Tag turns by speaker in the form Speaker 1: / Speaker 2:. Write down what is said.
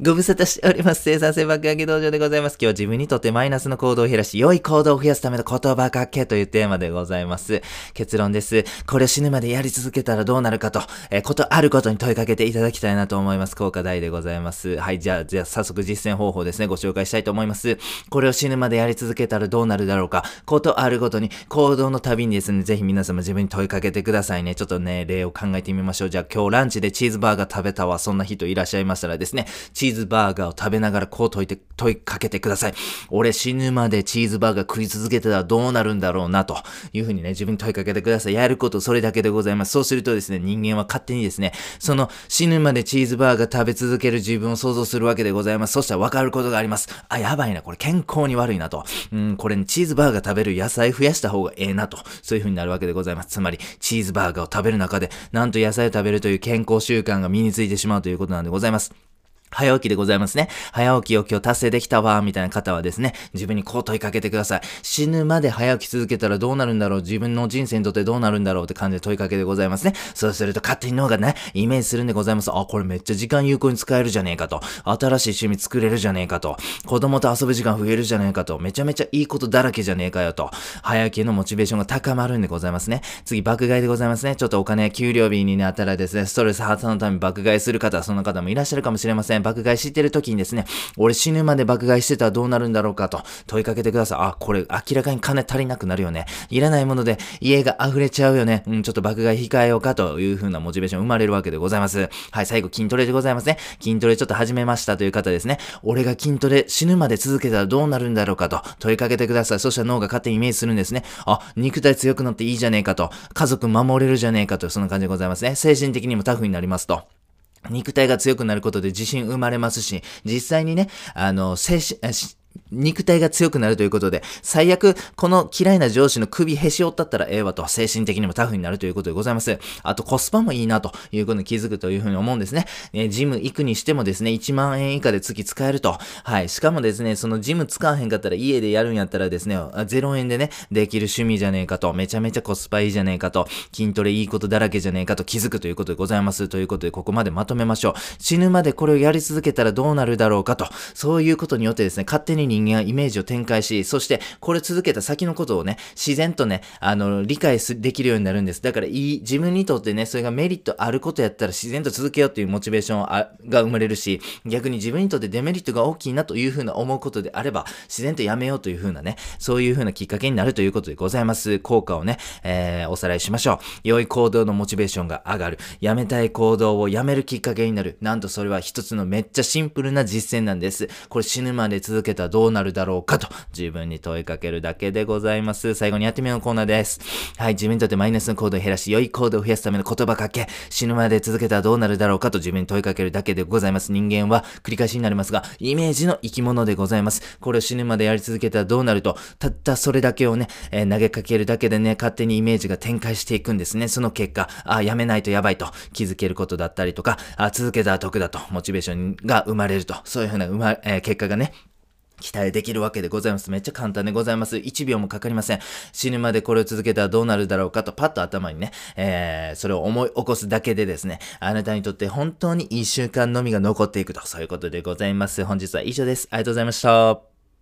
Speaker 1: ご無沙汰しております。生産性爆上げ道場でございます。今日は自分にとってマイナスの行動を減らし、良い行動を増やすための言葉かけというテーマでございます。結論です。これを死ぬまでやり続けたらどうなるかと、えー、ことあることに問いかけていただきたいなと思います。効果大でございます。はい、じゃあ、じゃあ早速実践方法ですね、ご紹介したいと思います。これを死ぬまでやり続けたらどうなるだろうか、ことあるごとに行動の旅にですね、ぜひ皆様自分に問いかけてくださいね。ちょっとね、例を考えてみましょう。じゃあ今日ランチでチーズバーガー食べたわ、そんな人いらっしゃいましたらですね、チーチーズバーガーを食べながらこう問いて、問いかけてください。俺死ぬまでチーズバーガー食い続けてたらどうなるんだろうな、というふうにね、自分に問いかけてください。やることそれだけでございます。そうするとですね、人間は勝手にですね、その死ぬまでチーズバーガー食べ続ける自分を想像するわけでございます。そしたら分かることがあります。あ、やばいな、これ健康に悪いなと。うん、これ、ね、チーズバーガー食べる野菜増やした方がええなと。そういう風になるわけでございます。つまり、チーズバーガーを食べる中で、なんと野菜を食べるという健康習慣が身についてしまうということなんでございます。早起きでございますね。早起きを今日達成できたわ、みたいな方はですね、自分にこう問いかけてください。死ぬまで早起き続けたらどうなるんだろう？自分の人生にとってどうなるんだろうって感じで問いかけでございますね。そうすると勝手に脳がね、イメージするんでございます。あ、これめっちゃ時間有効に使えるじゃねえかと。新しい趣味作れるじゃねえかと。子供と遊ぶ時間増えるじゃねえかと。めちゃめちゃいいことだらけじゃねえかよと。早起きのモチベーションが高まるんでございますね。次、爆買いでございますね。ちょっとお金、給料日になったらですね、ストレス発散のために爆買いする方、その方もいらっしゃるかもしれません。爆買い知ってる時にですね、俺死ぬまで爆買いしてたらどうなるんだろうかと問いかけてください。あ、これ明らかに金足りなくなるよね。いらないもので家が溢れちゃうよね。うん、ちょっと爆買い控えようかという風なモチベーション生まれるわけでございます。はい、最後筋トレでございますね。筋トレちょっと始めましたという方ですね。俺が筋トレ死ぬまで続けたらどうなるんだろうかと問いかけてください。そしたら脳が勝手にイメージするんですね。あ、肉体強くなっていいじゃねえかと。家族守れるじゃねえかと。そんな感じでございますね。精神的にもタフになりますと。肉体が強くなることで自信生まれますし、実際にね、あの、精神、肉体が強くなるということで、最悪、この嫌いな上司の首へし折ったったらええわと、精神的にもタフになるということでございます。あと、コスパもいいなということに気づくというふうに思うんですね。えジム行くにしてもですね、1万円以下で月使えると。はい。しかもですね、そのジム使わへんかったら家でやるんやったらですね、0円でね、できる趣味じゃねえかと、めちゃめちゃコスパいいじゃねえかと、筋トレいいことだらけじゃねえかと気づくということでございます。ということで、ここまでまとめましょう。死ぬまでこれをやり続けたらどうなるだろうかと、そういうことによってですね、勝手に人間はイメージを展開し、そしてこれ続けた先のことをね、自然とね、あの、理解できるようになるんです。だからいい、自分にとってね、それがメリットあることやったら自然と続けようっていうモチベーションが生まれるし、逆に自分にとってデメリットが大きいなというふうな思うことであれば、自然とやめようというふうなね、そういうふうなきっかけになるということでございます。効果をね、えー、おさらいしましょう。良い行動のモチベーションが上がる。やめたい行動をやめるきっかけになる。なんとそれは一つのめっちゃシンプルな実践なんです。これ死ぬまで続けたらどうどうなるだろうかと自分に問いかけるだけでございます。最後にやってみようコーナーです。はい、自分にとってマイナスの行動を減らし、良い行動を増やすための言葉かけ、死ぬまで続けたらどうなるだろうかと自分に問いかけるだけでございます。人間は繰り返しになりますが、イメージの生き物でございます。これを死ぬまでやり続けたらどうなると、たったそれだけをね、えー、投げかけるだけでね、勝手にイメージが展開していくんですね。その結果、あ、やめないとやばいと気づけることだったりとか、あ、続けたら得だと、モチベーションが生まれると、そういうふうな、ま、えー、結果がね、期待できるわけでございます。めっちゃ簡単でございます。1秒もかかりません。死ぬまでこれを続けたらどうなるだろうかとパッと頭にね、えー、それを思い起こすだけでですね、あなたにとって本当に1週間のみが残っていくと、そういうことでございます。本日は以上です。ありがとうございました。